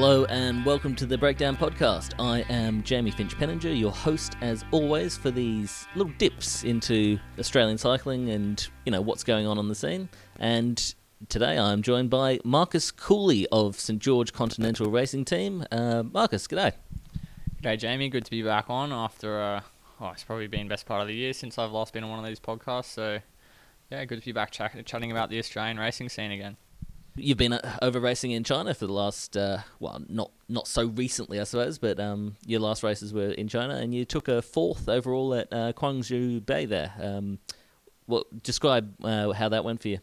Hello and welcome to the Breakdown Podcast. I am Jamie Finch Penninger, your host as always for these little dips into Australian cycling and you know what's going on on the scene. And today I'm joined by Marcus Cooley of St George Continental Racing Team. Uh, Marcus, g'day. G'day, Jamie. Good to be back on after uh, oh, it's probably been best part of the year since I've last been on one of these podcasts. So yeah, good to be back ch- chatting about the Australian racing scene again. You've been uh, over racing in China for the last, uh, well, not not so recently, I suppose, but um, your last races were in China, and you took a fourth overall at uh, Quanzhou Bay there. Um, what describe uh, how that went for you?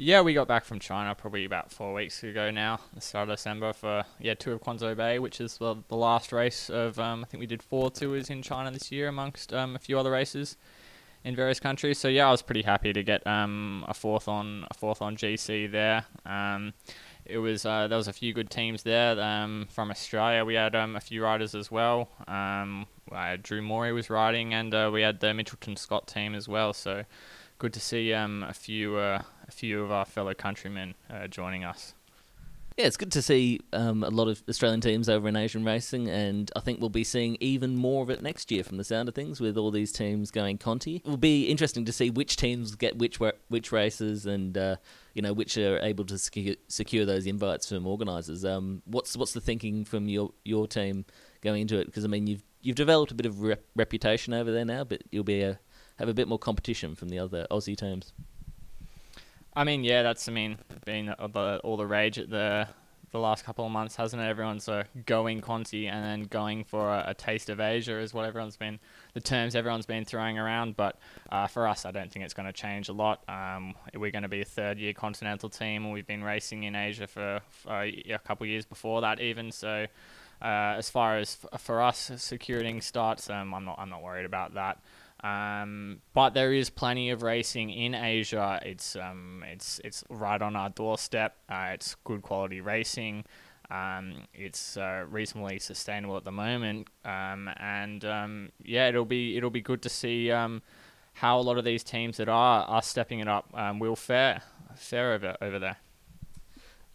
Yeah, we got back from China probably about four weeks ago now, the start of December for yeah Tour of Quanzhou Bay, which is the, the last race of um, I think we did four tours in China this year amongst um, a few other races in various countries. So yeah, I was pretty happy to get um, a fourth on a fourth on GC there. Um, it was uh, there was a few good teams there um, from Australia. We had um, a few riders as well. Um, Drew Morey was riding, and uh, we had the Mitchelton Scott team as well. So good to see um, a few uh, a few of our fellow countrymen uh, joining us. Yeah, it's good to see um, a lot of Australian teams over in Asian racing, and I think we'll be seeing even more of it next year from the sound of things with all these teams going Conti. It will be interesting to see which teams get which which races and uh, you know which are able to secure, secure those invites from organisers. Um, what's what's the thinking from your your team going into it? Because I mean you've you've developed a bit of rep- reputation over there now, but you'll be a, have a bit more competition from the other Aussie teams. I mean, yeah, that's I mean, been all the rage at the the last couple of months, hasn't it? Everyone's uh, going Conti and then going for a, a, taste of Asia is what everyone's been the terms everyone's been throwing around. But uh, for us, I don't think it's going to change a lot. Um, we're going to be a third year continental team, and we've been racing in Asia for, for a couple of years before that, even so. Uh, as far as f- for us securing starts, um, I'm not I'm not worried about that. Um, but there is plenty of racing in Asia. It's um, it's it's right on our doorstep. Uh, it's good quality racing. Um, it's uh, reasonably sustainable at the moment, um, and um, yeah, it'll be it'll be good to see um, how a lot of these teams that are are stepping it up um, will fare fare over over there.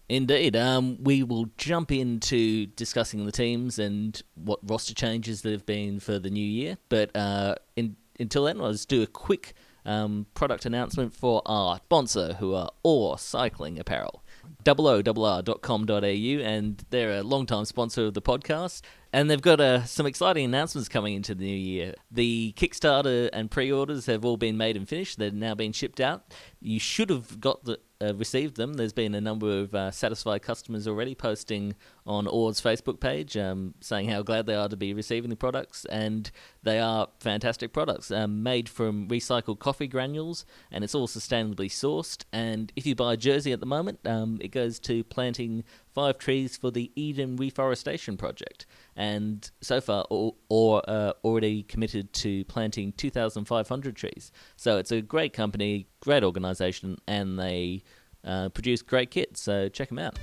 Indeed. Um, we will jump into discussing the teams and what roster changes there have been for the new year. But uh, in until then, let's do a quick um, product announcement for our sponsor, who are OORR Cycling Apparel. OORR.com.au, and they're a long-time sponsor of the podcast. And they've got uh, some exciting announcements coming into the new year. The Kickstarter and pre-orders have all been made and finished. They're now being shipped out. You should have got the uh, received them. There's been a number of uh, satisfied customers already posting on OORR's Facebook page um, saying how glad they are to be receiving the products, and they are fantastic products um, made from recycled coffee granules, and it's all sustainably sourced. And if you buy a jersey at the moment, um, it goes to planting five trees for the Eden Reforestation Project. And so far, or, or uh, already committed to planting 2,500 trees. So it's a great company, great organisation, and they uh, produce great kits. So check them out.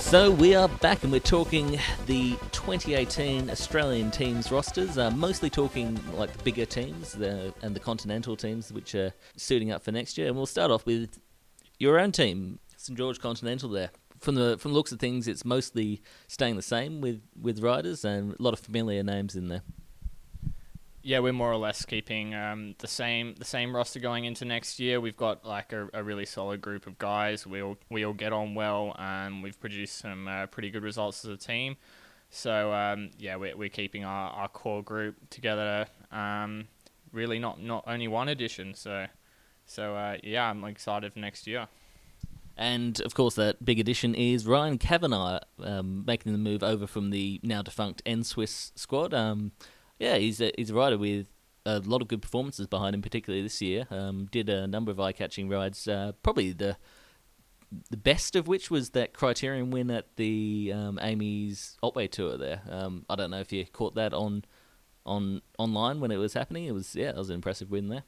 So we are back and we're talking the 2018 Australian teams rosters. Uh, mostly talking like the bigger teams the, and the continental teams, which are suiting up for next year. And we'll start off with your own team, St George Continental. There, from the from the looks of things, it's mostly staying the same with with riders and a lot of familiar names in there. Yeah, we're more or less keeping um, the same the same roster going into next year. We've got like a, a really solid group of guys. We all we all get on well, and we've produced some uh, pretty good results as a team. So um, yeah, we're, we're keeping our, our core group together. Um, really, not not only one edition. So so uh, yeah, I'm excited for next year. And of course, that big addition is Ryan Kavanagh um, making the move over from the now defunct NSWIS squad. Um, yeah, he's a, he's a rider with a lot of good performances behind him, particularly this year. Um, did a number of eye-catching rides. Uh, probably the the best of which was that Criterium win at the um, Amy's Otway Tour. There, um, I don't know if you caught that on on online when it was happening. It was yeah, it was an impressive win there.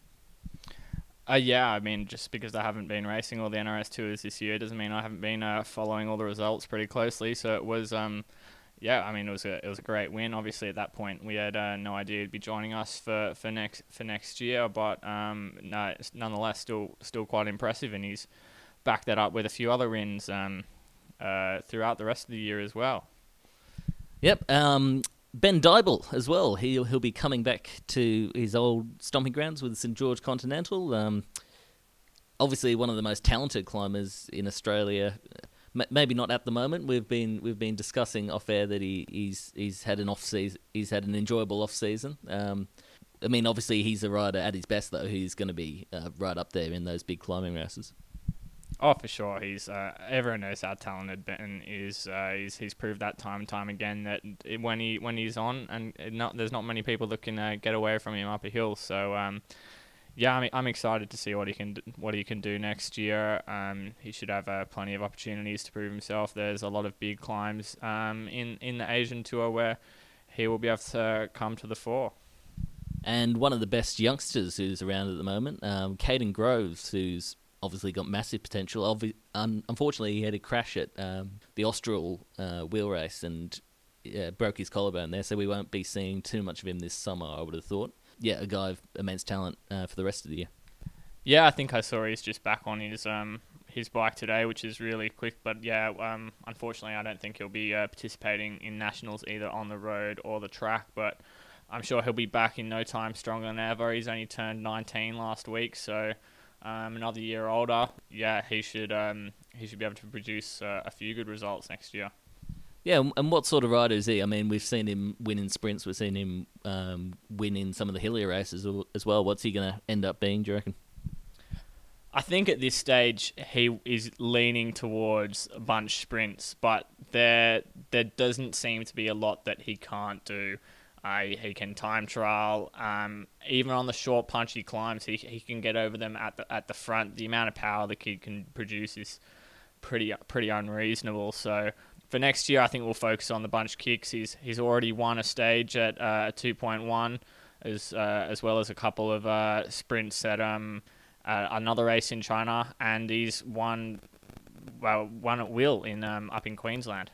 Uh, yeah, I mean, just because I haven't been racing all the NRS tours this year doesn't mean I haven't been uh, following all the results pretty closely. So it was um, yeah, I mean it was a it was a great win. Obviously, at that point, we had uh, no idea he'd be joining us for, for next for next year, but um, no, nonetheless, still still quite impressive, and he's backed that up with a few other wins um, uh, throughout the rest of the year as well. Yep. Um, ben Dyball as well. He'll he'll be coming back to his old stomping grounds with St George Continental. Um, obviously, one of the most talented climbers in Australia maybe not at the moment. We've been we've been discussing off air that he, he's he's had an off season. He's had an enjoyable off season. Um, I mean, obviously he's a rider at his best though. He's going to be uh, right up there in those big climbing races. Oh, for sure. He's uh, everyone knows how talented Ben is. Uh, he's he's proved that time and time again that when he when he's on, and not there's not many people that can uh, get away from him up a hill. So um, yeah, I'm, I'm excited to see what he can what he can do next year. Um, he should have uh, plenty of opportunities to prove himself. There's a lot of big climbs um, in in the Asian tour where he will be able to come to the fore. And one of the best youngsters who's around at the moment, um, Kaden Groves, who's obviously got massive potential. Obvi- un- unfortunately, he had a crash at um, the Austral uh, wheel race and uh, broke his collarbone there, so we won't be seeing too much of him this summer. I would have thought yeah, a guy of immense talent uh, for the rest of the year. Yeah, I think I saw he's just back on his um his bike today, which is really quick. But yeah, um, unfortunately, I don't think he'll be uh, participating in nationals either on the road or the track. But I'm sure he'll be back in no time, stronger than ever. He's only turned 19 last week, so um, another year older. Yeah, he should um, he should be able to produce uh, a few good results next year. Yeah, and what sort of rider is he? I mean, we've seen him win in sprints. We've seen him um, win in some of the hillier races as well. What's he going to end up being? Do you reckon? I think at this stage he is leaning towards a bunch sprints, but there there doesn't seem to be a lot that he can't do. Uh, he can time trial. Um, even on the short punchy climbs, he he can get over them at the at the front. The amount of power the kid can produce is pretty pretty unreasonable. So for next year, I think we'll focus on the bunch kicks. He's he's already won a stage at uh, 2.1, as uh, as well as a couple of uh, sprints at um uh, another race in China, and he's won well won at will in um, up in Queensland.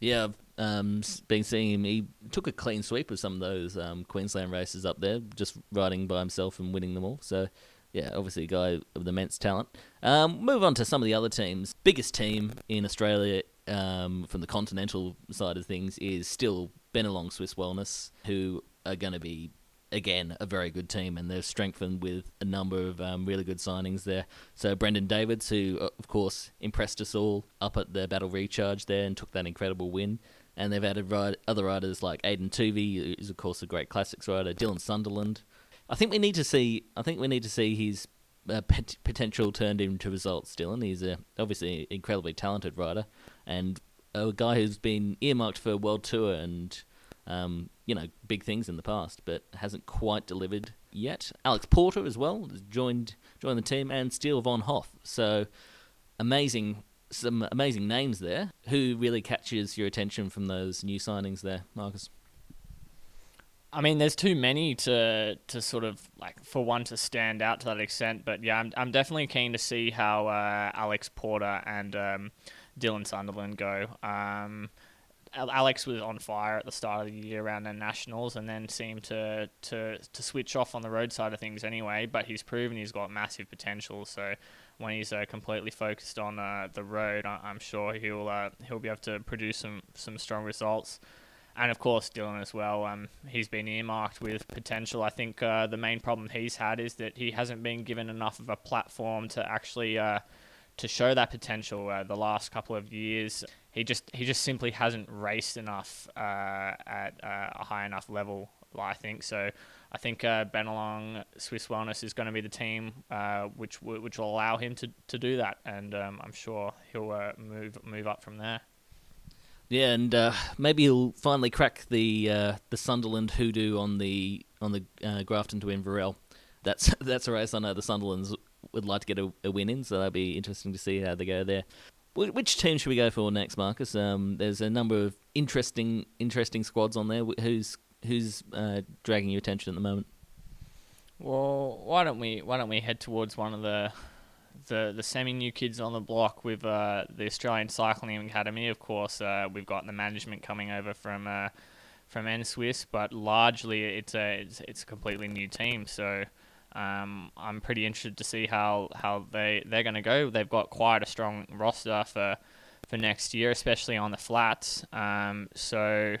Yeah, um, been seeing him. He took a clean sweep of some of those um, Queensland races up there, just riding by himself and winning them all. So yeah, obviously a guy of immense talent. Um, move on to some of the other teams. Biggest team in Australia um, from the continental side of things is still Bennelong Swiss Wellness, who are going to be again a very good team, and they're strengthened with a number of um, really good signings there. So Brendan Davids, who uh, of course impressed us all up at the Battle Recharge there and took that incredible win. And they've added other riders like Aidan Toovey, who's of course a great classics rider, Dylan Sunderland, I think we need to see. I think we need to see his uh, pot- potential turned into results. Dylan, he's a, obviously incredibly talented rider and a guy who's been earmarked for a world tour and um, you know big things in the past, but hasn't quite delivered yet. Alex Porter as well joined joined the team, and Steele von Hoff. So amazing, some amazing names there. Who really catches your attention from those new signings there, Marcus? I mean, there's too many to to sort of like for one to stand out to that extent. But yeah, I'm I'm definitely keen to see how uh, Alex Porter and um, Dylan Sunderland go. Um, Alex was on fire at the start of the year around the nationals, and then seemed to, to to switch off on the road side of things anyway. But he's proven he's got massive potential. So when he's uh, completely focused on uh, the road, I- am sure he'll uh, he'll be able to produce some some strong results and of course Dylan as well. Um, he's been earmarked with potential. I think uh, the main problem he's had is that he hasn't been given enough of a platform to actually uh, to show that potential. Uh, the last couple of years, he just he just simply hasn't raced enough uh, at a high enough level. I think so. I think uh, Bennelong Swiss Wellness is going to be the team which w- which will allow him to, to do that, and um, I'm sure he'll move move up from there. Yeah, and uh, maybe he'll finally crack the uh, the Sunderland hoodoo on the on the uh, Grafton to Inverell. That's that's a race I know the Sunderlands would like to get a, a win in, so that'll be interesting to see how they go there. Which team should we go for next, Marcus? Um, there's a number of interesting interesting squads on there. Who's who's uh, dragging your attention at the moment? Well, why don't we why don't we head towards one of the the the semi new kids on the block with uh, the Australian Cycling Academy. Of course, uh, we've got the management coming over from uh, from NSWIS, but largely it's a it's, it's a completely new team. So um, I'm pretty interested to see how, how they they're going to go. They've got quite a strong roster for for next year, especially on the flats. Um, so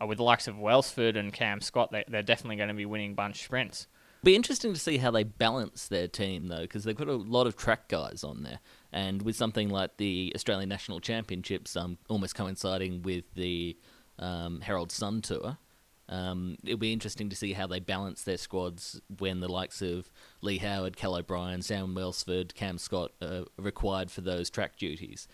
uh, with the likes of Welsford and Cam Scott, they, they're definitely going to be winning bunch sprints. Be interesting to see how they balance their team though, because they've got a lot of track guys on there, and with something like the Australian National Championships, um, almost coinciding with the um, Herald Sun Tour. Um, it'll be interesting to see how they balance their squads when the likes of Leigh Howard, Cal O'Brien, Sam Welsford, Cam Scott are required for those track duties.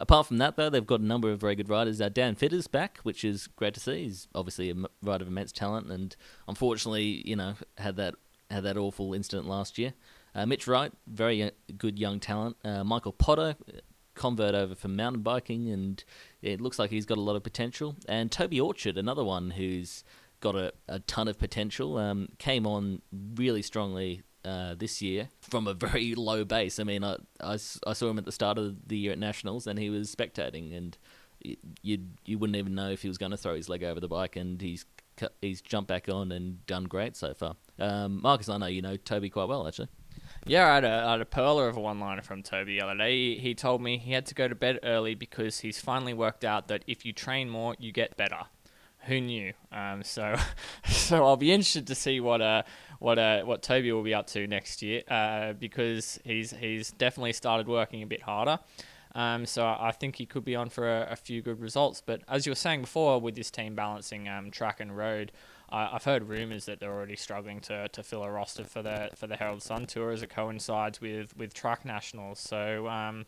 Apart from that, though, they've got a number of very good riders. Uh, Dan Fitter's back, which is great to see. He's obviously a rider of immense talent, and unfortunately, you know, had that had that awful incident last year. Uh, Mitch Wright, very good young talent. Uh, Michael Potter, convert over from mountain biking, and it looks like he's got a lot of potential. And Toby Orchard, another one who's got a, a ton of potential, um, came on really strongly uh, this year from a very low base. I mean, I, I, I, saw him at the start of the year at Nationals, and he was spectating, and you you wouldn't even know if he was going to throw his leg over the bike, and he's he's jumped back on and done great so far. Um, Marcus, I know you know Toby quite well, actually. Yeah, I had a, I had a perler of a one liner from Toby the other day. He, he told me he had to go to bed early because he's finally worked out that if you train more, you get better. Who knew? Um, so, so I'll be interested to see what uh what uh what Toby will be up to next year. Uh, because he's he's definitely started working a bit harder. Um, so I think he could be on for a, a, few good results. But as you were saying before, with this team balancing um, track and road, I've heard rumours that they're already struggling to, to fill a roster for the for the Herald Sun Tour as it coincides with with track nationals. So. Um,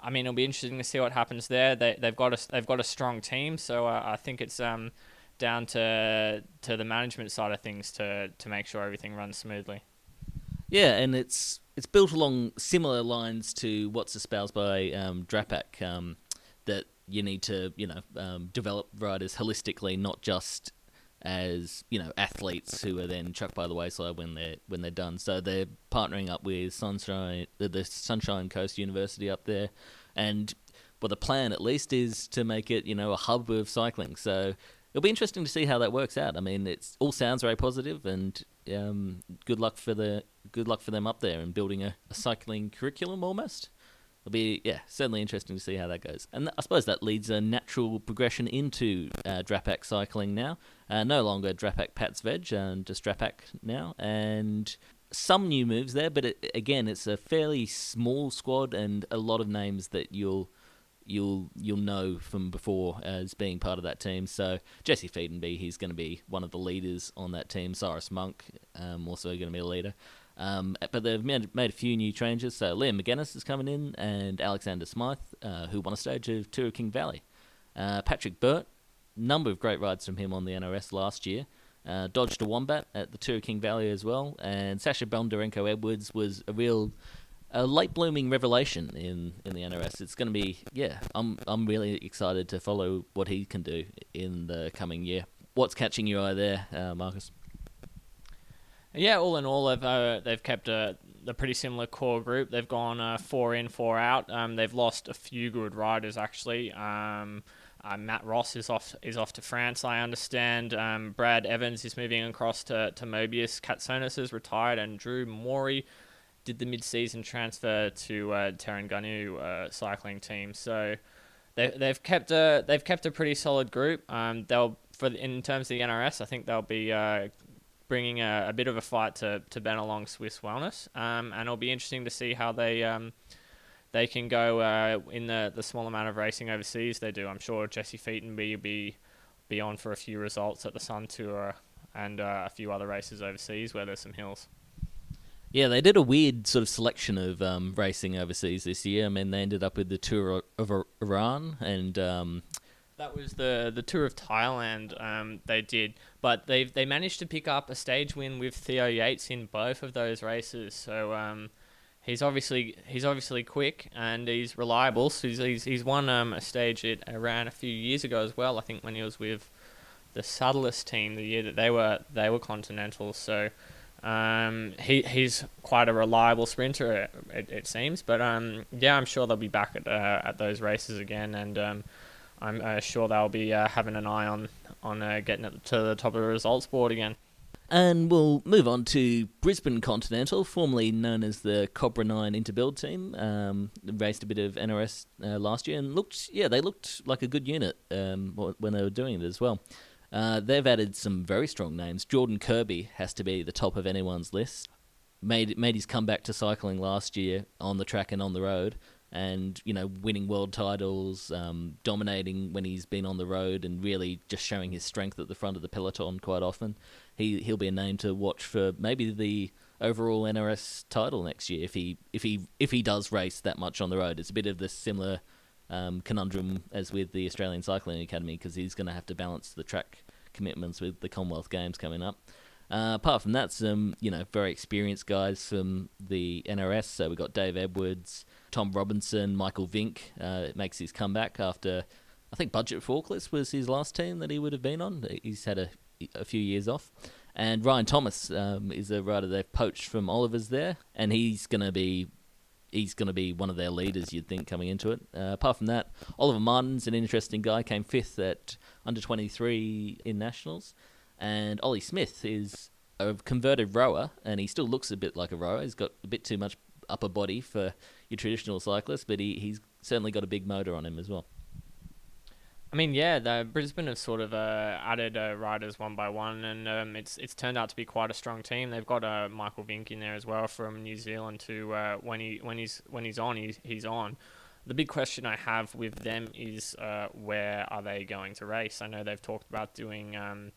I mean, it'll be interesting to see what happens there. They, they've got a they've got a strong team, so uh, I think it's um, down to to the management side of things to to make sure everything runs smoothly. Yeah, and it's it's built along similar lines to what's espoused by um, Drapac, um, that you need to you know um, develop riders holistically, not just as you know athletes who are then chucked by the wayside when they're when they're done. So they're partnering up with Sunshine, the, the Sunshine Coast University up there, and well, the plan at least is to make it you know a hub of cycling. So it'll be interesting to see how that works out. I mean, it all sounds very positive, and um, good luck for the good luck for them up there and building a, a cycling curriculum almost it'll be yeah certainly interesting to see how that goes. And I suppose that leads a natural progression into uh, Drapac cycling now. Uh, no longer Drapac Pats Veg, and just Drapac now, and some new moves there. But it, again, it's a fairly small squad and a lot of names that you'll you'll you'll know from before as being part of that team. So Jesse Featonby, he's going to be one of the leaders on that team. Cyrus Monk, um, also going to be a leader. Um, but they've made, made, a few new changes. So Liam Magennis is coming in, and Alexander Smythe, uh, who won a stage of Tour of King Valley. Uh, Patrick Burt, number of great rides from him on the NRS last year. Uh, dodged a wombat at the Tour of King Valley as well, and Sasha Bondarenko Edwards was a real a late blooming revelation in, in the NRS. It's going to be yeah. I'm I'm really excited to follow what he can do in the coming year. What's catching your eye there, uh, Marcus? Yeah, all in all, they've uh, they've kept a, a pretty similar core group. They've gone uh, four in, four out. Um, they've lost a few good riders actually. Um, uh, Matt Ross is off is off to France, I understand. Um, Brad Evans is moving across to, to Mobius. Katsonis has retired, and Drew Morey did the mid-season transfer to uh, Terengganu uh, cycling team. So they they've kept a they've kept a pretty solid group. Um, they'll for in terms of the NRS, I think they'll be uh, bringing a, a, bit of a fight to, to Bennelong Swiss Wellness. Um, and it'll be interesting to see how they um, they can go uh, in the, the small amount of racing overseas they do. I'm sure Jesse Featonby will be, be on for a few results at the Sun Tour and uh, a few other races overseas where there's some hills. Yeah, they did a weird sort of selection of um, racing overseas this year. I mean, they ended up with the Tour of Iran and um, that was the the tour of Thailand. Um, they did, but they they managed to pick up a stage win with Theo Yates in both of those races. So um, he's obviously he's obviously quick and he's reliable. So he's he's, he's won um, a stage it ran a few years ago as well. I think when he was with the Saddlers team, the year that they were they were continental. So Um, he he's quite a reliable sprinter, it, it seems. But um, yeah, I'm sure they'll be back at uh, at those races again, and um, I'm uh, sure they'll be uh, having an eye on on uh, getting it to the top of the results board again. And we'll move on to Brisbane Continental, formerly known as the Cobra 9 Interbuild team. Um, raced a bit of NRS uh, last year and looked, yeah, they looked like a good unit um, when they were doing it as well. Uh, they've added some very strong names. Jordan Kerby has to be the top of anyone's list. Made made his comeback to cycling last year on the track and on the road, and you know winning world titles, um, dominating when he's been on the road, and really just showing his strength at the front of the peloton quite often. He he'll be a name to watch for maybe the overall NRS title next year if he if he if he does race that much on the road. It's a bit of the similar um, conundrum as with the Australian Cycling Academy because he's going to have to balance the track commitments with the Commonwealth Games coming up. Uh, apart from that, some you know very experienced guys from the NRS. So we've got Dave Edwards, Tom Robinson, Michael Vink uh, makes his comeback after I think Budget Forklifts was his last team that he would have been on. He's had a, a few years off. And Ryan Thomas um, is a rider they've poached from Oliver's there, and he's going to be he's going to be one of their leaders, you'd think, coming into it. Uh, apart from that, Oliver Martin's an interesting guy. Came fifth at under 23 in nationals, and Ollie Smith is a converted rower, and he still looks a bit like a rower. He's got a bit too much upper body for your traditional cyclist, but he, he's certainly got a big motor on him as well. I mean, yeah, the Brisbane have sort of uh, added uh, riders one by one, and um, it's it's turned out to be quite a strong team. They've got uh, Michael Vink in there as well from New Zealand. To uh, when he when he's when he's on, he's he's on. The big question I have with them is uh, where are they going to race? I know they've talked about doing um,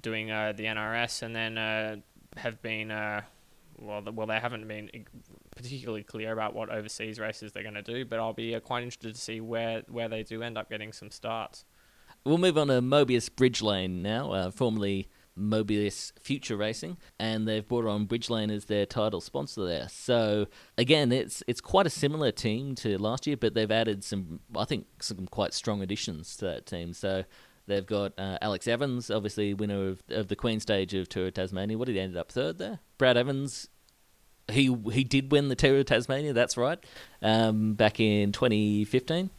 doing uh, the NRS, and then have been well, well, they haven't been particularly clear about what overseas races they're going to do, but I'll be uh, quite interested to see where, where they do end up getting some starts. We'll move on to Mobius Bridge Lane now, uh, formerly Mobius Future Racing, and they've brought on Bridge Lane as their title sponsor there. So again, it's it's quite a similar team to last year, but they've added some, I think, some quite strong additions to that team. So They've got uh, Alex Evans, obviously winner of, of the Queen stage of Tour of Tasmania. What did he end up third there? Brad Evans. He he did win the Tour of Tasmania. That's right, um, back in 2015,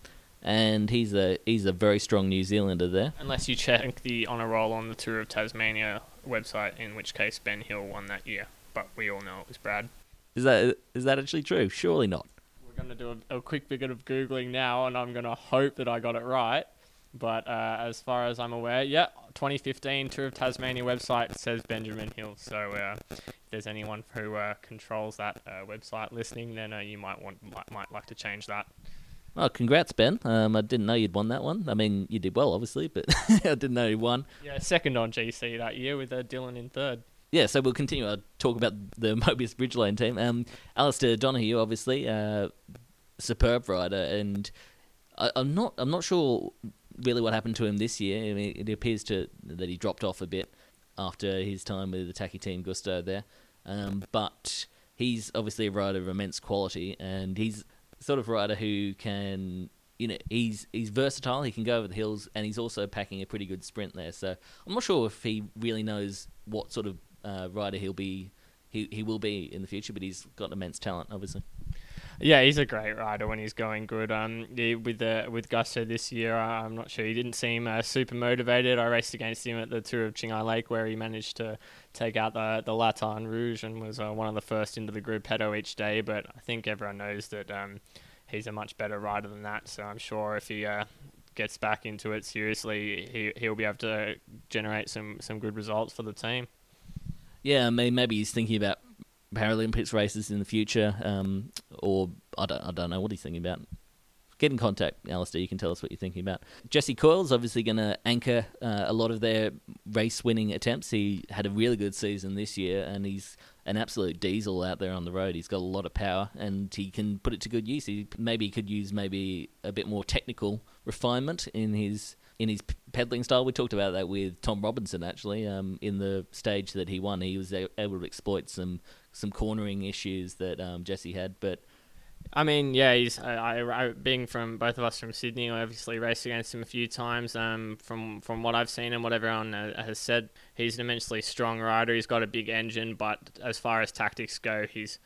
and he's a he's a very strong New Zealander there. Unless you check the honour roll on the Tour of Tasmania website, in which case Ben Hill won that year, but we all know it was Brad. Is that is that actually true? Surely not. We're going to do a, a quick bit of googling now, and I'm going to hope that I got it right. But uh, as far as I'm aware, yeah, 2015 Tour of Tasmania website says Benjamin Hill. So uh, if there's anyone who uh, controls that uh, website listening, then uh, you might want might, might like to change that. Oh, congrats, Ben. Um, I didn't know you'd won that one. I mean, you did well, obviously, but I didn't know you won. Yeah, second on GC that year with uh, Dylan in third. Yeah, so we'll continue. I'll talk about the Mobius Bridge Lane team. Um, Alistair Donohoe, obviously, uh, superb rider, and I, I'm not. I'm not sure really what happened to him this year. I mean, it appears to that he dropped off a bit after his time with the Taki Team Gusto there. Um, but he's obviously a rider of immense quality, and he's sort of a rider who can, you know, he's he's versatile. He can go over the hills, and he's also packing a pretty good sprint there. So I'm not sure if he really knows what sort of uh, rider he'll be, he he will be in the future, but he's got immense talent, obviously. Yeah, he's a great rider when he's going good. Um, he, with the with Gusto this year, uh, I'm not sure he didn't seem uh, super motivated. I raced against him at the Tour of Qinghai Lake, where he managed to take out the the Lanterne Rouge and was uh, one of the first into the group Gruppetto each day. But I think everyone knows that um, he's a much better rider than that. So I'm sure if he uh, gets back into it seriously, he he'll be able to generate some some good results for the team. Yeah, I mean, maybe he's thinking about Paralympics races in the future, um, or I don't, I don't know what he's thinking about. Get in contact, Alistair. You can tell us what you're thinking about. Jesse Coyle's obviously going to anchor uh, a lot of their race-winning attempts. He had a really good season this year, and he's an absolute diesel out there on the road. He's got a lot of power, and he can put it to good use. He maybe could use maybe a bit more technical refinement in his in his pedaling style. We talked about that with Tom Robinson actually um, in the stage that he won. He was able to exploit some some cornering issues that um, Jesse had, but I mean, yeah, he's I, I, being from both of us from Sydney. I obviously raced against him a few times. Um, from from what I've seen and what everyone uh, has said, he's an immensely strong rider. He's got a big engine, but as far as tactics go, he's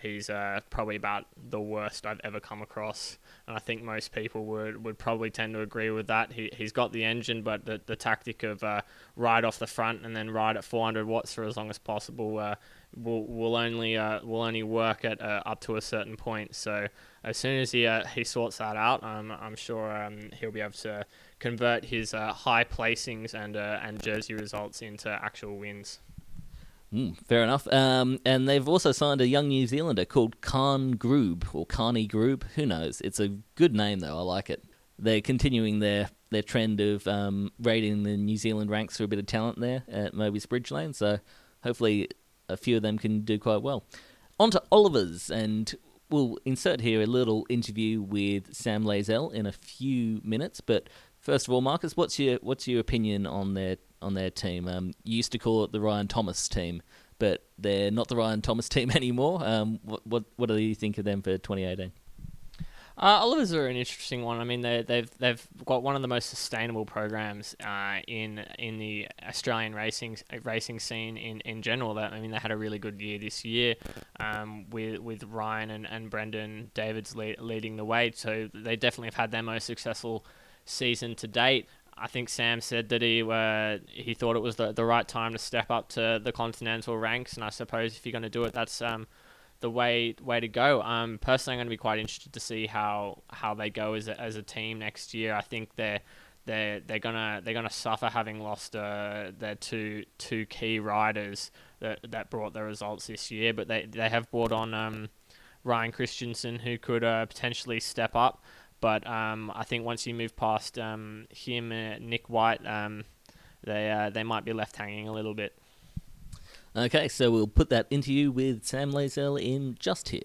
he's uh, probably about the worst I've ever come across. And I think most people would, would probably tend to agree with that. He, he's got the engine, but the, the tactic of uh, ride off the front and then ride at 400 watts for as long as possible uh, will, will only uh, will only work at uh, up to a certain point. So as soon as he uh, he sorts that out, um, I'm sure um, he'll be able to convert his high placings and and jersey results into actual wins. Mm, fair enough. Um, and they've also signed a young New Zealander called Khan Groob or Carney Groob. Who knows? It's a good name though. I like it. They're continuing their their trend of um, raiding the New Zealand ranks for a bit of talent there at Mobius Bridge Lane. So hopefully a few of them can do quite well. On to Oliver's, and we'll insert here a little interview with Sam Lazell in a few minutes. But first of all, Marcus, what's your what's your opinion on their on their team. Um, you used to call it the Ryan Thomas team, but they're not the Ryan Thomas team anymore. Um, what what what do you think of them for 2018? Uh, Oliver's are an interesting one. I mean, they, they've they've got one of the most sustainable programs uh, in in the Australian racing racing scene in, in general. That I mean, they had a really good year this year um, with with Ryan and, and Brendan Davids lead, leading the way. So they definitely have had their most successful season to date. I think Sam said that he uh, he thought it was the, the right time to step up to the continental ranks, and I suppose if you're going to do it, that's um, the way way to go. Um, personally, I'm going to be quite interested to see how how they go as a, as a team next year. I think they're they're they're gonna they're gonna suffer having lost uh, their two two key riders that that brought the results this year, but they they have brought on um, Ryan Christensen who could uh, potentially step up. But um, I think once you move past um, him and Nick White, um, they uh, they might be left hanging a little bit. Okay, so we'll put that into you with Sam Lazell in just here.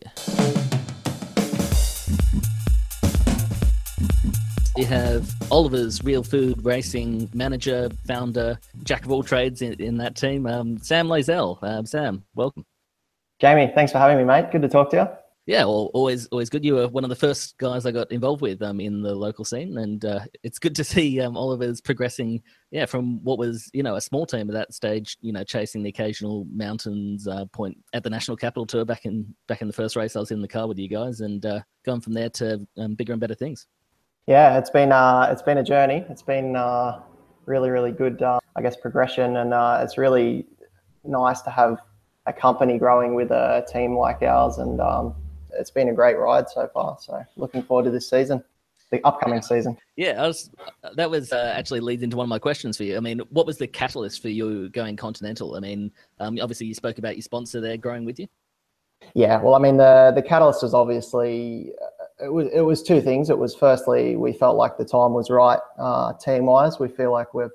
We have Oliver's Real Food Racing manager, founder, jack of all trades in, in that team, um, Sam Lazell. Uh, Sam, welcome. Jamie, thanks for having me, mate. Good to talk to you yeah, well, always always good. You were one of the first guys I got involved with um, in the local scene, and uh, it's good to see um, Oliver's progressing. Yeah, from what was you know a small team at that stage, you know, chasing the occasional mountains uh, point at the national capital tour back in back in the first race. I was in the car with you guys, and uh, going from there to um, bigger and better things. Yeah, it's been uh, it's been a journey. It's been uh, really really good, uh, I guess, progression, and it's really nice to have a company growing with a team like ours, and um, it's been a great ride so far. So looking forward to this season, the upcoming season. Yeah, I was. That was uh, actually leads into one of my questions for you. I mean, what was the catalyst for you going continental? I mean, um, obviously you spoke about your sponsor there growing with you. Yeah, well, I mean, the the catalyst was obviously uh, it was it was two things. It was firstly we felt like the time was right uh, team wise. We feel like we've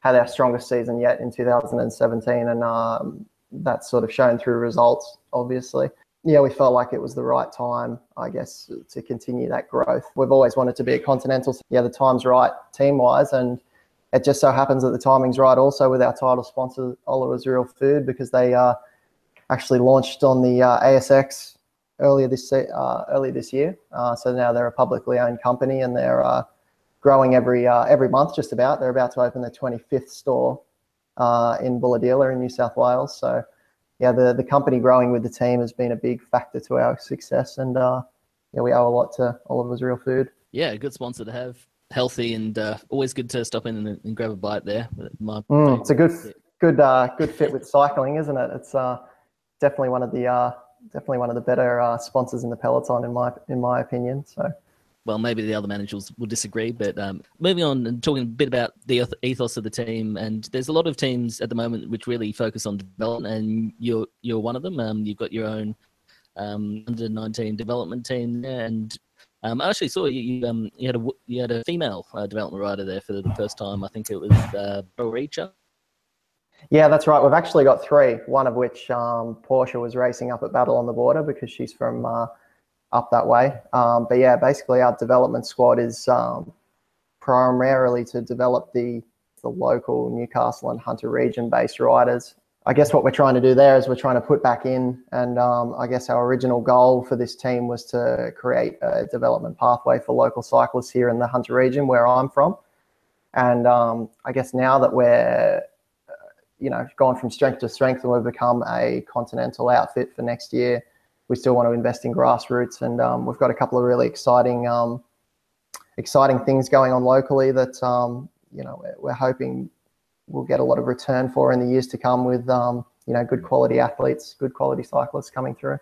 had our strongest season yet in 2017, and um, that's sort of shown through results, obviously yeah, we felt like it was the right time, I guess, to continue that growth. We've always wanted to be a continental. Yeah, the time's right team wise. And it just so happens that the timing's right also with our title sponsor, Oliver's Real Food, because they uh, actually launched on the uh, ASX earlier this uh, earlier this year. Uh, so now they're a publicly owned company and they're uh, growing every uh, every month, just about. They're about to open their 25th store in Bulahdelah in New South Wales. So yeah, the, the company growing with the team has been a big factor to our success. And uh, yeah, we owe a lot to Oliver's Real Food. Yeah, good sponsor to have. Healthy and uh, always good to stop in and, and grab a bite there. Mm, it's a good, good, uh, good fit with cycling, isn't it? It's uh, definitely one of the uh, definitely one of the better uh, sponsors in the peloton, in my in my opinion. So well, maybe the other managers will disagree, but um, moving on and talking a bit about the ethos of the team, and there's a lot of teams at the moment which really focus on development, and you're you're one of them. Um, you've got your own um, under 19 development team there, and um, I actually saw you you, um, you had a you had a female uh, development rider there for the first time. I think it was uh, Reacher. Yeah, that's right. We've actually got three. One of which um, Portia was racing up at Battle on the Border because she's from. Uh, up that way. Um, but yeah, basically our development squad is um, primarily to develop the the local Newcastle and Hunter region based riders. I guess what we're trying to do there is we're trying to put back in, and um, I guess our original goal for this team was to create a development pathway for local cyclists here in the Hunter region where I'm from. And um, I guess now that we're, uh, you know, gone from strength to strength and we've become a continental outfit for next year, we still want to invest in grassroots, and um, we've got a couple of really exciting, um, exciting things going on locally that um, you know we're hoping we'll get a lot of return for in the years to come with um, you know good quality athletes, good quality cyclists coming through.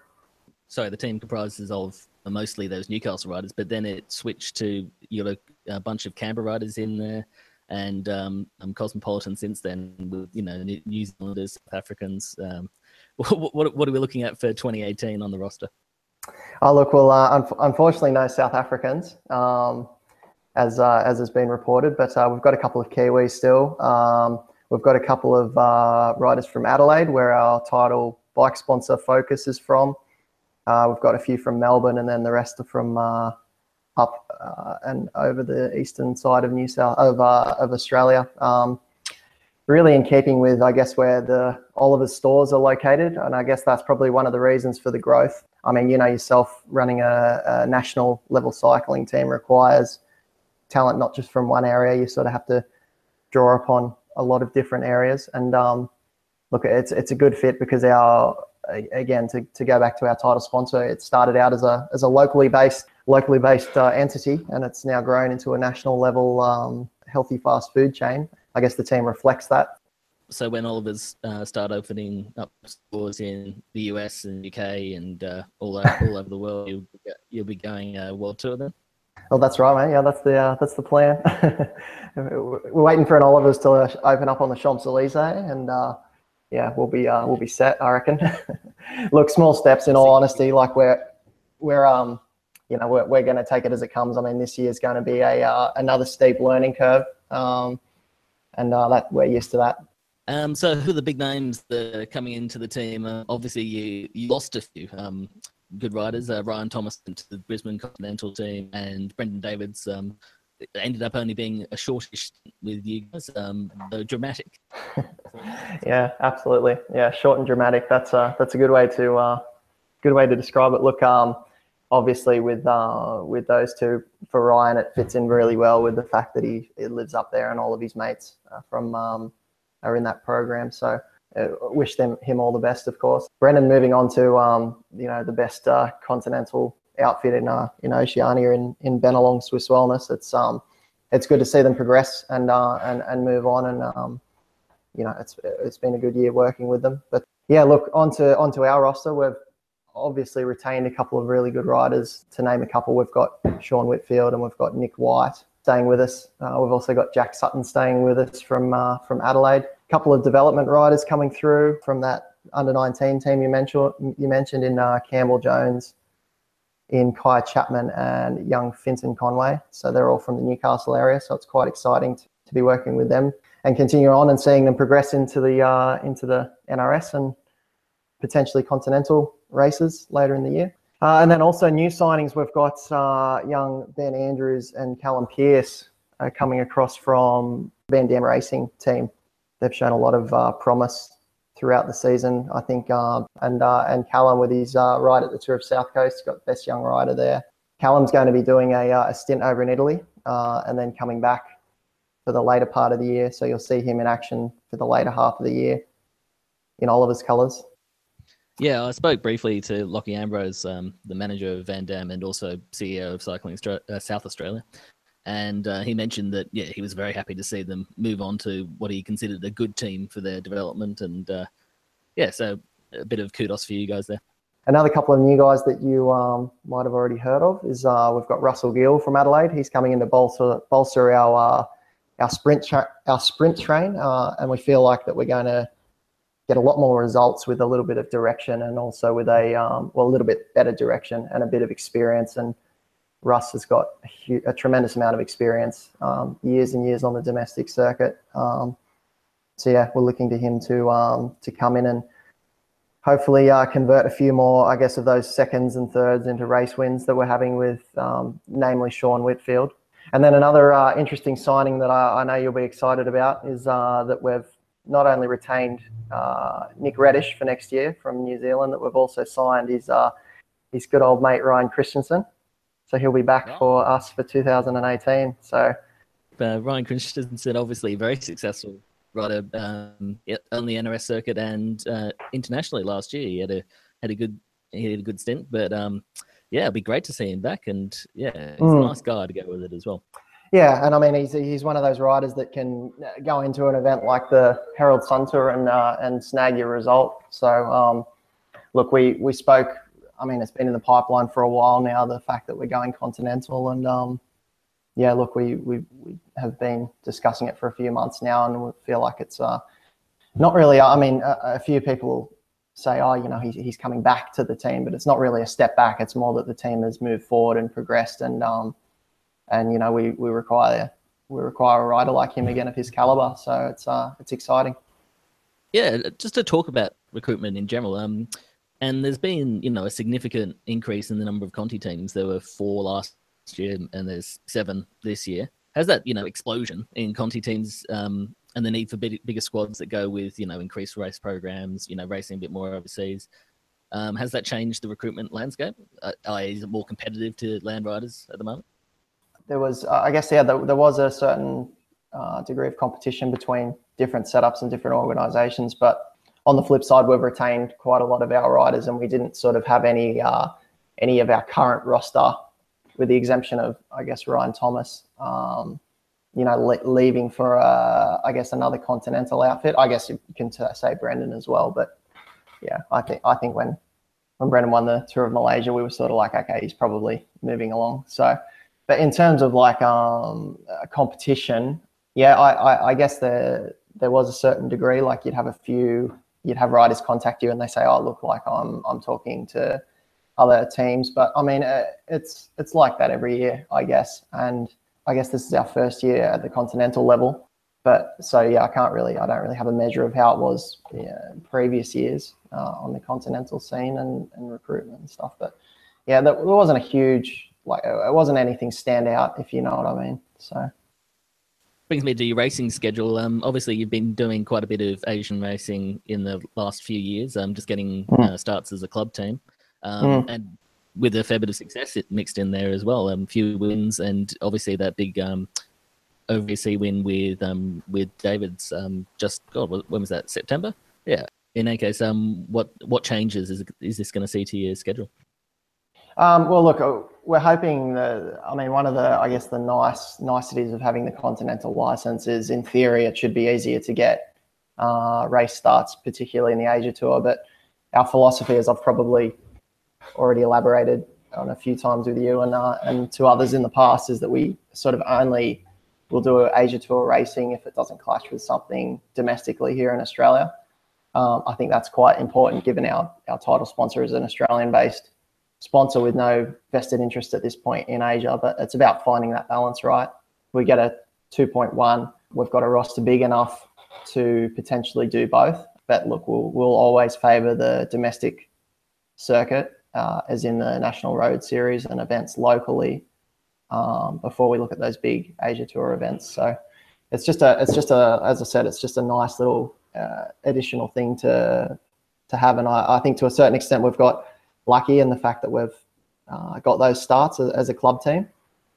So the team comprises of mostly those Newcastle riders, but then it switched to you know a bunch of Canberra riders in there and um, Cosmopolitan since then with you know New Zealanders, South Africans. Um, what, what, are we looking at for 2018 on the roster? Oh look, well, uh, un- unfortunately, no South Africans. Um, as uh, as has been reported. But uh, we've got a couple of Kiwis still. Um, we've got a couple of uh, riders from Adelaide, where our title bike sponsor Focus is from. Uh, we've got a few from Melbourne, and then the rest are from uh, up and over the eastern side of New South of of Australia. Um, really in keeping with, I guess, where the Oliver's stores are located, and I guess that's probably one of the reasons for the growth. I mean, you know yourself, running a, a national level cycling team requires talent not just from one area. You sort of have to draw upon a lot of different areas. And um, look, it's it's a good fit because our again to, to go back to our title sponsor, it started out as a as a locally based locally based uh, entity, and it's now grown into a national level um, healthy fast food chain. I guess the team reflects that. So when Oliver's uh, start opening up stores in the US and UK and uh, all over, all over the world, you'll, you'll be going a world tour then. Oh, that's right, mate. Yeah, that's the uh, that's the plan. We're waiting for an Oliver's to open up on the Champs Elysees, and uh, yeah, we'll be uh, we'll be set, I reckon. Look, small steps. In all honesty, like we're we're um you know we're we're going to take it as it comes. I mean, this year is going to be a uh, another steep learning curve, um, and uh, that we're used to that. Um, so who are the big names that are coming into the team? Uh, obviously, you you lost a few. Um, good riders. Uh, Ryan Thomas to the Brisbane Continental team, and Brendan Davids um, ended up only being a shortish with you guys, um, though dramatic. yeah, absolutely. Yeah, short and dramatic. That's a that's a good way to uh, good way to describe it. Look, um, obviously with uh, with those two for Ryan, it fits in really well with the fact that he, he lives up there and all of his mates uh, from um, are in that program. So uh, wish them him all the best, of course. Brendan moving on to um, you know the best uh, continental outfit in uh, in Oceania in in Bennelong Swiss Wellness. It's um it's good to see them progress and uh, and and move on and um you know it's it's been a good year working with them. But yeah, look onto onto our roster. We've obviously retained a couple of really good riders. To name a couple, we've got Sean Whitfield and we've got Nick White staying with us. Uh, we've also got Jack Sutton staying with us from uh, from Adelaide A couple of development riders coming through from that under 19 team you mentioned you mentioned in uh, Campbell Jones, in Kai Chapman and young Finton Conway. So they're all from the Newcastle area. So it's quite exciting to, to be working with them and continue on and seeing them progress into the uh, into the NRS and potentially continental races later in the year. Uh, and then also new signings, we've got uh, young Ben Andrews and Callum Pierce uh, coming across from Van Dam Racing team they've shown a lot of uh, promise throughout the season. I think, um, and uh, and Callum with his uh, ride at the Tour of South Coast got best young rider there. Callum's going to be doing a, a stint over in Italy and then coming back for the later part of the year. So you'll see him in action for the later half of the year in Oliver's colours. Yeah, I spoke briefly to Lockie Ambrose, um, the manager of Van Dam and also CEO of Cycling uh, South Australia. And uh, he mentioned that yeah he was very happy to see them move on to what he considered a good team for their development. And uh, yeah so a bit of kudos for you guys there. Another couple of new guys that you um, might have already heard of is uh, we've got russell gill from adelaide. He's coming in to bolster, bolster our uh, our sprint tra- our sprint train uh, and we feel like that we're going to get a lot more results with a little bit of direction and also with a um, well a little bit better direction and a bit of experience and Russ has got a, a tremendous amount of experience, um, years and years on the domestic circuit. Um, so yeah, we're looking to him to um, to come in and hopefully uh, convert a few more, I guess, of those seconds and thirds into race wins that we're having with, um, namely Sean Whitfield. And then another uh, interesting signing that I, I, know you'll be excited about is uh, that we've not only retained uh, Nick Reddish for next year from New Zealand, that we've also signed his uh, his good old mate Ryan Christensen. So he'll be back for us for 2018. So Uh, Ryan Christensen, obviously very successful rider um, yeah, on the NRS circuit and uh, internationally last year. He had a had a good he had a good stint, but um, yeah, it'd be great to see him back. And yeah, he's Mm. a nice guy to go with it as well. Yeah, and I mean he's he's one of those riders that can uh, go into an event like the Herald Sun Tour and uh, and snag your result. So um, look, we we spoke. I mean, it's been in the pipeline for a while now. The fact that we're going continental, and um, yeah, look, we we we have been discussing it for a few months now, and we feel like it's uh, not really. I mean, a, a few people say, oh, you know, he's he's coming back to the team, but it's not really a step back. It's more that the team has moved forward and progressed, and um, and you know we we require we require a rider like him again of his caliber. So it's uh it's exciting. Yeah, just to talk about recruitment in general. Um, and there's been you know a significant increase in the number of Conti teams. There were four last year, and there's seven this year. Has that you know explosion in Conti teams um, and the need for big, bigger squads that go with you know increased race programs, you know racing a bit more overseas? Um, has that changed the recruitment landscape? Uh, is it more competitive to land riders at the moment? There was, uh, I guess, yeah, there, there was a certain uh, degree of competition between different setups and different organisations, but on the flip side, we've retained quite a lot of our riders, and we didn't sort of have any uh, any of our current roster, with the exemption of, I guess, Ryan Thomas. Um, you know, le- leaving for, uh, I guess, another continental outfit. I guess you can t- say Brendan as well, but yeah, I think I think when when Brendan won the Tour of Malaysia, we were sort of like, okay, he's probably moving along. So, but in terms of like um, competition, yeah, I, I, I guess there there was a certain degree. Like you'd have a few, you'd have riders contact you and they say, oh, look, like I'm I'm talking to other teams. But I mean, it's it's like that every year, I guess. And I guess this is our first year at the continental level. But so yeah, I can't really, I don't really have a measure of how it was yeah, previous years uh, on the continental scene and, and recruitment and stuff. But yeah, there wasn't a huge like it wasn't anything stand out if you know what I mean. So brings me to your racing schedule. Um, obviously, you've been doing quite a bit of Asian racing in the last few years. Um, just getting uh, starts as a club team, um, and with a fair bit of success it mixed in there as well. Um, few wins, and obviously that big um, OVC win with um with David's um just God, when was that? September? Yeah. In any case, um, what what changes is is this going to see to your schedule? Um, well, look, uh, we're hoping that. I mean, one of the, I guess, the nice niceties of having the continental license is, in theory, it should be easier to get uh, race starts, particularly in the Asia Tour. But our philosophy, as I've probably already elaborated on a few times with you and uh, and to others in the past, is that we sort of only will do an Asia Tour racing if it doesn't clash with something domestically here in Australia. Um, I think that's quite important, given our our title sponsor is an Australian-based sponsor with no vested interest at this point in Asia, but it's about finding that balance right. We get a 2.1, we've got a roster big enough to potentially do both. But look, we'll, we'll always favour the domestic circuit, uh, as in the National Road Series and events locally, um, before we look at those big Asia Tour events. So it's just a, it's just a, as I said, it's just a nice little uh, additional thing to to have. And I, I think to a certain extent we've got lucky in the fact that we've uh, got those starts as, a club team.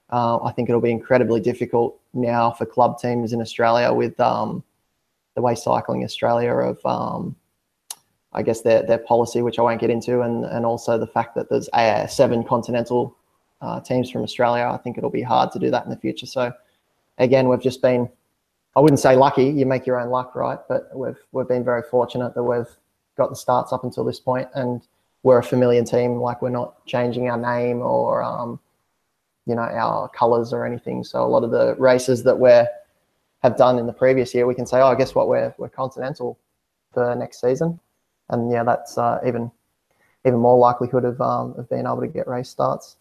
Uh, I think it'll be incredibly difficult now for club teams in Australia with um, the way Cycling Australia of, um, I guess, their, their policy, which I won't get into, and, and also the fact that there's uh, seven continental uh, teams from Australia. I think it'll be hard to do that in the future. So, again, we've just been, I wouldn't say lucky, you make your own luck, right? But we've, we've been very fortunate that we've got the starts up until this point and we're a familiar team. Like we're not changing our name or um, you know our colours or anything. So a lot of the races that we're have done in the previous year, we can say, oh, guess what? We're we're continental for next season, and yeah, that's uh, even even more likelihood of um, of being able to get race starts.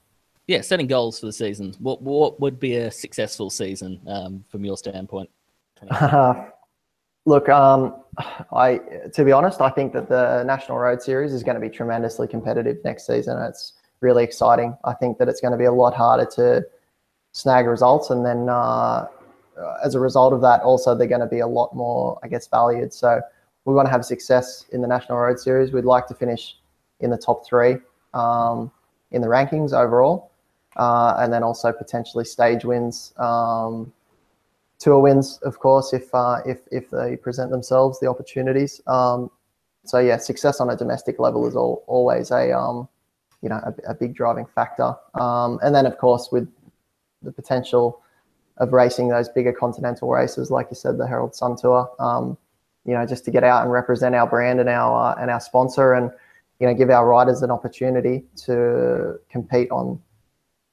Yeah, setting goals for the season. What what would be a successful season um, from your standpoint? Look, um, I to be honest, I think that the National Road Series is going to be tremendously competitive next season. It's really exciting. I think that it's going to be a lot harder to snag results, and then uh, uh, as a result of that, also they're going to be a lot more, I guess, valued. So we want to have success in the National Road Series. We'd like to finish in the top three um, in the rankings overall, uh, and then also potentially stage wins, um, tour wins, of course, if uh, if if they present themselves the opportunities. Um, so yeah, success on a domestic level is all, always a um, you know a, a, big driving factor, um, and then of course with the potential of racing those bigger continental races, like you said, the Herald Sun Tour. Um, you know, just to get out and represent our brand and our uh, and our sponsor, and you know, give our riders an opportunity to compete on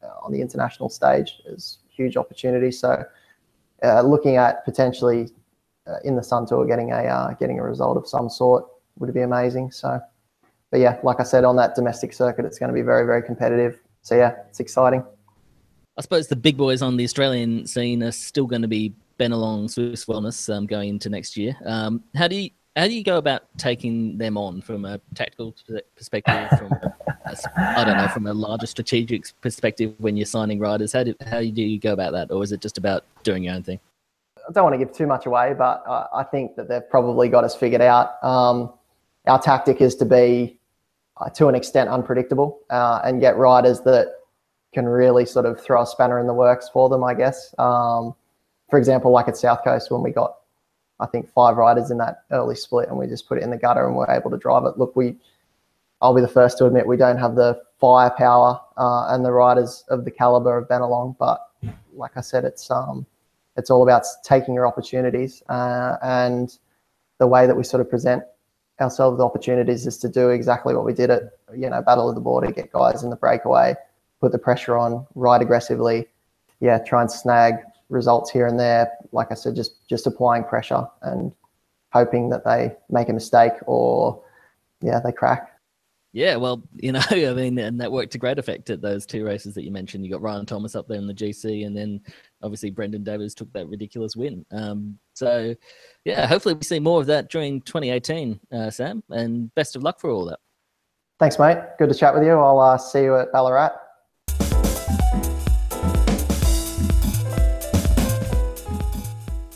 uh, on the international stage is huge opportunity. So, uh, looking at potentially uh, in the Sun Tour getting a uh, getting a result of some sort would be amazing. So, but yeah, like I said, on that domestic circuit, it's going to be very very competitive. So yeah, it's exciting. I suppose the big boys on the Australian scene are still going to be Bennelong Swiss Wellness um, going into next year. Um, how do you how do you go about taking them on from a tactical perspective, from a, I don't know, from a larger strategic perspective when you're signing riders? How do how do you go about that, or is it just about doing your own thing? I don't want to give too much away, but I, I think that they've probably got us figured out. Um, our tactic is to be, uh, to an extent, unpredictable uh, and get riders that can really sort of throw a spanner in the works for them, I guess. Um, for example, like at South Coast when we got, I think, five riders in that early split and we just put it in the gutter and we're able to drive it. Look, we, I'll be the first to admit we don't have the firepower uh, and the riders of the caliber of Bennelong, but like I said, it's um, it's all about taking your opportunities uh, and the way that we sort of present ourselves the opportunities is to do exactly what we did at you know Battle of the Border, get guys in the breakaway, put the pressure on, ride aggressively, yeah, try and snag results here and there. Like I said, just just applying pressure and hoping that they make a mistake or yeah, they crack. Yeah, well, you know, I mean, and that worked to great effect at those two races that you mentioned. You got Ryan Thomas up there in the GC, and then obviously Brendan Davis took that ridiculous win. Um, so, yeah, hopefully we see more of that during 2018, uh, Sam, and best of luck for all that. Thanks, mate. Good to chat with you. I'll uh, see you at Ballarat.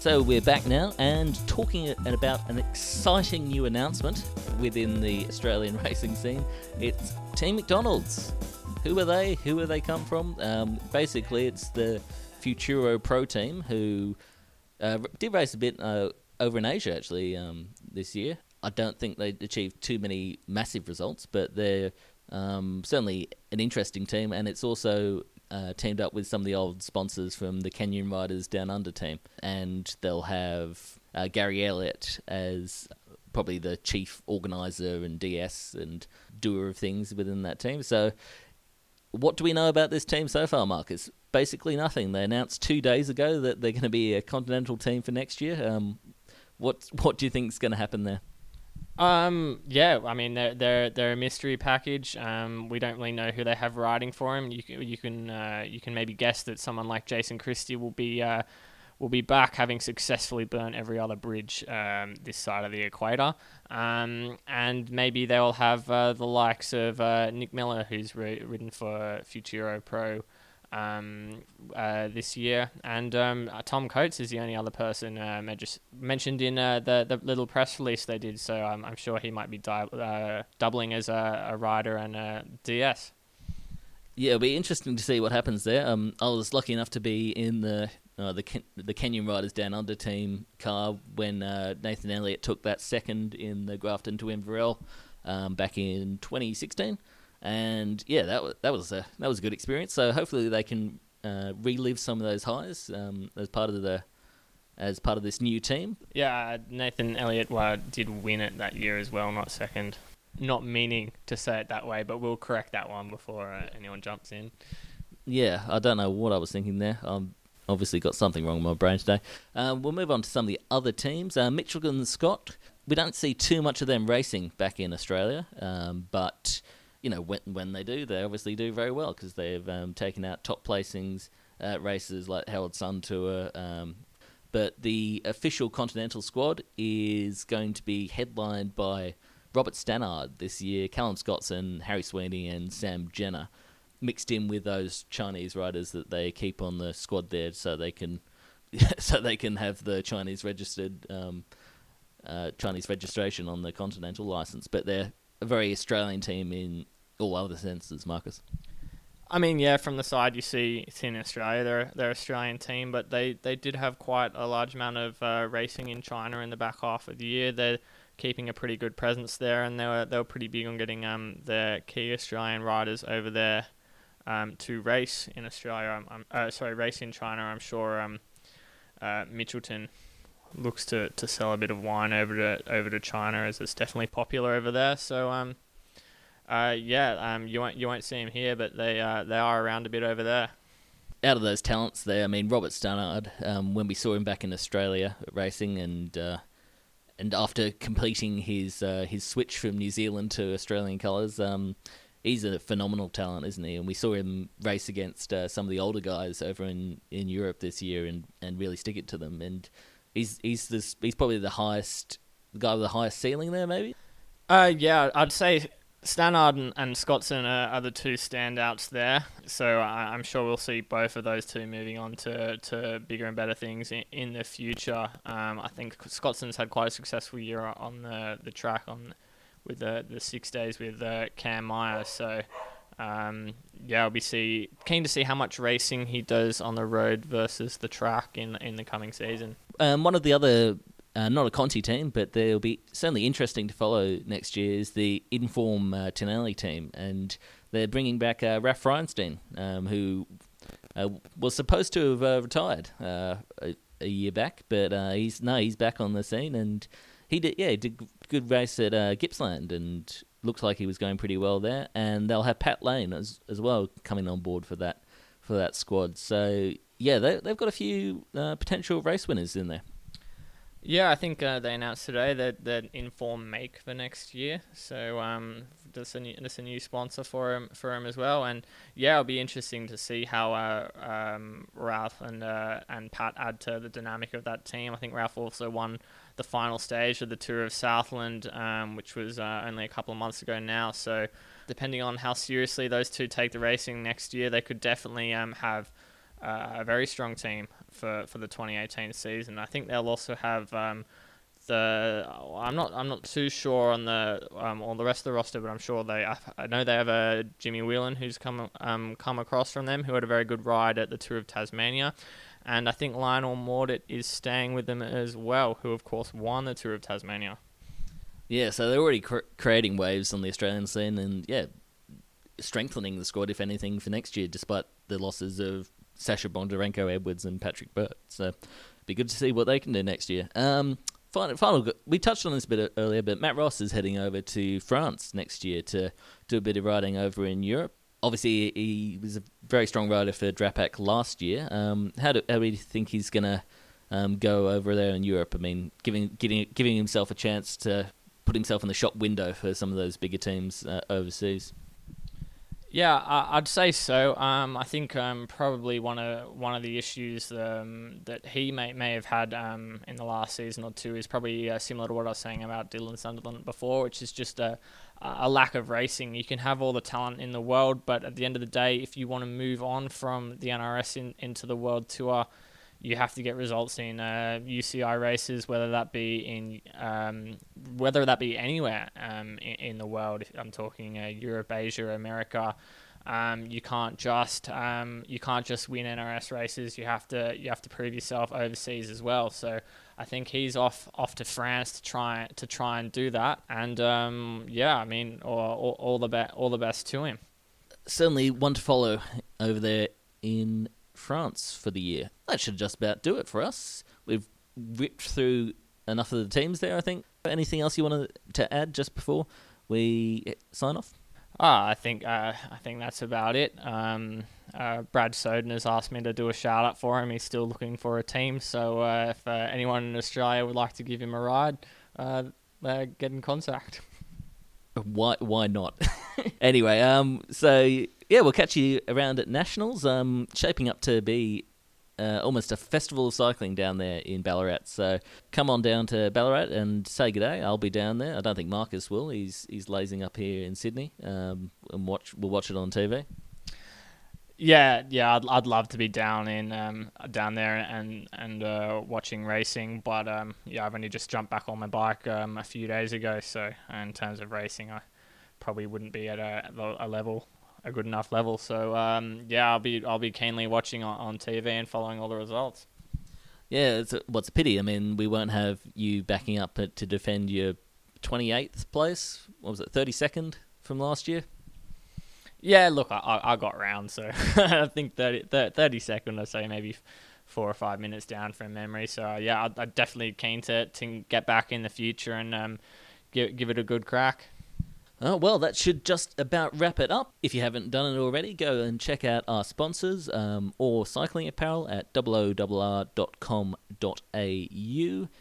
So we're back now and talking about an exciting new announcement within the Australian racing scene. It's Team McDonald's. Who are they? Who are they come from? Um, basically, it's the Futuro Pro team who uh, did race a bit uh, over in Asia actually um, this year. I don't think they achieved too many massive results, but they're um, certainly an interesting team, and it's also uh, teamed up with some of the old sponsors from the Canyon Riders Down Under team, and they'll have uh, Gary Elliott as probably the chief organizer and DS and doer of things within that team. So, what do we know about this team so far, Marcus? Basically nothing. They announced two days ago that they're going to be a continental team for next year. Um, what what do you think is going to happen there? Um, yeah, I mean they're they're they're a mystery package. Um, we don't really know who they have riding for him. You can you can uh, you can maybe guess that someone like Jason Christie will be uh, will be back, having successfully burnt every other bridge um, this side of the equator. Um, and maybe they'll have uh, the likes of uh, Nick Miller, who's ri- ridden for Futuro Pro um, uh, this year. And um, uh, Tom Coates is the only other person um, mentioned in uh, the, the little press release they did. So um, I'm sure he might be di- uh, doubling as a, a rider and a DS. Yeah, it'll be interesting to see what happens there. Um, I was lucky enough to be in the uh, the Ken- the Canyon Riders Down Under team car when Nathan Elliott took that second in the Grafton to Inverell um, back in 2016 and yeah, that was that was a that was a good experience. So hopefully they can uh, relive some of those highs um, as part of the as part of this new team. Yeah, Nathan Elliott well, did win it that year as well, not second. Not meaning to say it that way, but we'll correct that one before uh, anyone jumps in. Yeah, I don't know what I was thinking there. I'm obviously got something wrong with my brain today. Uh, we'll move on to some of the other teams. Uh, Mitchelton-Scott. We don't see too much of them racing back in Australia, um, but you know, when when they do, they obviously do very well because they've um, taken out top placings at races like Herald Sun Tour. Um, but the official Continental squad is going to be headlined by Robert Stannard this year, Callum Scotson, Harry Sweeny, and Sam Jenner, mixed in with those Chinese riders that they keep on the squad there, so they can so they can have the Chinese registered um, uh, Chinese registration on the continental license. But they're a very Australian team in all other senses, Marcus. I mean, yeah, from the side you see it's in Australia, they're they're Australian team, but they, they did have quite a large amount of uh, racing in China in the back half of the year. They're keeping a pretty good presence there, and they were they were pretty big on getting um their key Australian riders over there um to race in Australia. I'm, I'm uh, sorry, race in China. I'm sure um uh, Mitchelton looks to, to sell a bit of wine over to over to China as it's definitely popular over there. So um uh, yeah, um, you won't you won't see him here, but they uh, they are around a bit over there. Out of those talents there, I mean Robert Stannard, um, when we saw him back in Australia racing, and uh, and after completing his uh, his switch from New Zealand to Australian colours, um, he's a phenomenal talent, isn't he? And we saw him race against uh, some of the older guys over in, in Europe this year, and, and really stick it to them. And he's he's this he's probably the highest the guy with the highest ceiling there, maybe. Uh, yeah, I'd say Stannard and, and Scotson are, are, the two standouts there. So I, am sure we'll see both of those two moving on to, to bigger and better things in, in the future. Um, I think Scotson's had quite a successful year on the, the track on with the, the six days with uh, Cam Meyer. So um, yeah, I'll be see keen to see how much racing he does on the road versus the track in in the coming season. Um, one of the other uh, not a Conti team, but they'll be certainly interesting to follow next year is the Inform uh, Tonelli team, and they're bringing back uh, Ralph Freienstein, um, who uh, was supposed to have uh, retired uh, a, a, year back, but he's no, he's back on the scene, and he did yeah, he did good race at Gippsland, and looks like he was going pretty well there, and they'll have Pat Lane as as well coming on board for that for that squad. So yeah, they, they've got a few potential race winners in there. Yeah, I think uh, they announced today that that Inform make for next year. So um, that's a new, a new sponsor for him for him as well. And yeah, it'll be interesting to see how uh, um, Ralph and uh, and Pat add to the dynamic of that team. I think Ralph also won the final stage of the Tour of Southland, um, which was uh, only a couple of months ago now. So depending on how seriously those two take the racing next year, they could definitely um, have uh, a very strong team for, for the 2018 season. I think they'll also have um, the I'm not I'm not too sure on the um, on the rest of the roster, but I'm sure they I, know they have a Jimmy Whelan who's come um, come across from them who had a very good ride at the Tour of Tasmania. And I think Lionel Mawditt is staying with them as well, who of course won the Tour of Tasmania. Yeah, so they're already cr- creating waves on the Australian scene, and yeah, strengthening the squad if anything for next year, despite the losses of Sasha Bondarenko Edwards and Patrick Burt. So be good to see what they can do next year. Um, final, final, we touched on this a bit earlier, but Matt Ross is heading over to France next year to do a bit of riding over in Europe. Obviously, he was a very strong rider for Drapac last year. Um, how, do, how do you think he's going to um, go over there in Europe? I mean, giving, giving, giving himself a chance to put himself in the shop window for some of those bigger teams uh, overseas. Yeah, I'd say so. Um, I think um, probably one of one of the issues um, that he may may have had um, in the last season or two is probably uh, similar to what I was saying about Dylan Sunderland before, which is just a a lack of racing. You can have all the talent in the world, but at the end of the day, if you want to move on from the NRS in, into the World Tour, you have to get results in uh, UCI races, whether that be in um, whether that be anywhere um, in, in, the world. I'm talking uh, Europe, Asia, America. Um, you can't just um, you can't just win NRS races. You have to you have to prove yourself overseas as well. So I think he's off off to France to try to try and do that. And um, yeah, I mean, all, all, the be- all the best to him. Certainly one to follow over there in France for the year. That should just about do it for us. We've ripped through enough of the teams there, I think. Anything else you wanted to add just before we sign off? Ah, I think uh, I think that's about it. Um, uh, Brad Soden has asked me to do a shout out for him. He's still looking for a team, so uh, if uh, anyone in Australia would like to give him a ride, uh, uh, get in contact. Why? Why not? anyway, um, so yeah, we'll catch you around at Nationals. Um, shaping up to be uh, almost a festival of cycling down there in Ballarat. So come on down to Ballarat and say good day. I'll be down there. I don't think Marcus will. He's he's lazing up here in Sydney. Um, and watch we'll watch it on TV. Yeah, yeah, I'd, I'd love to be down in um, down there and and uh, watching racing, but um, yeah, I've only just jumped back on my bike um, a few days ago, so in terms of racing, I probably wouldn't be at a, a level a good enough level. So um, yeah, I'll be I'll be keenly watching on, on TV and following all the results. Yeah, it's a, what's a pity. I mean, we won't have you backing up to defend your 28th place. What was it, 32nd from last year? Yeah, look, I, I got round, so I think 30, 30 second or so, maybe four or five minutes down from memory. So uh, yeah, I'm, I'm definitely keen to, to get back in the future and um, give give it a good crack. Oh, well, that should just about wrap it up. If you haven't done it already, go and check out our sponsors um, or cycling apparel at www.com.au.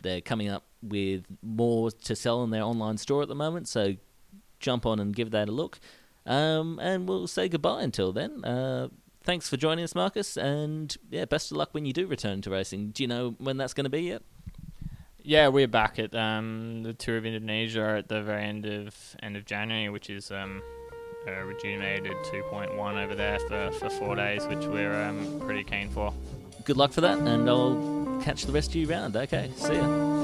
They're coming up with more to sell in their online store at the moment, so jump on and give that a look. Um, and we'll say goodbye until then. Uh, thanks for joining us, Marcus, and yeah, best of luck when you do return to racing. Do you know when that's going to be yet? Yeah, we're back at um, the tour of Indonesia at the very end of end of January, which is um, a rejuvenated 2.1 over there for, for four days, which we're um, pretty keen for. Good luck for that, and I'll catch the rest of you round. Okay, see ya.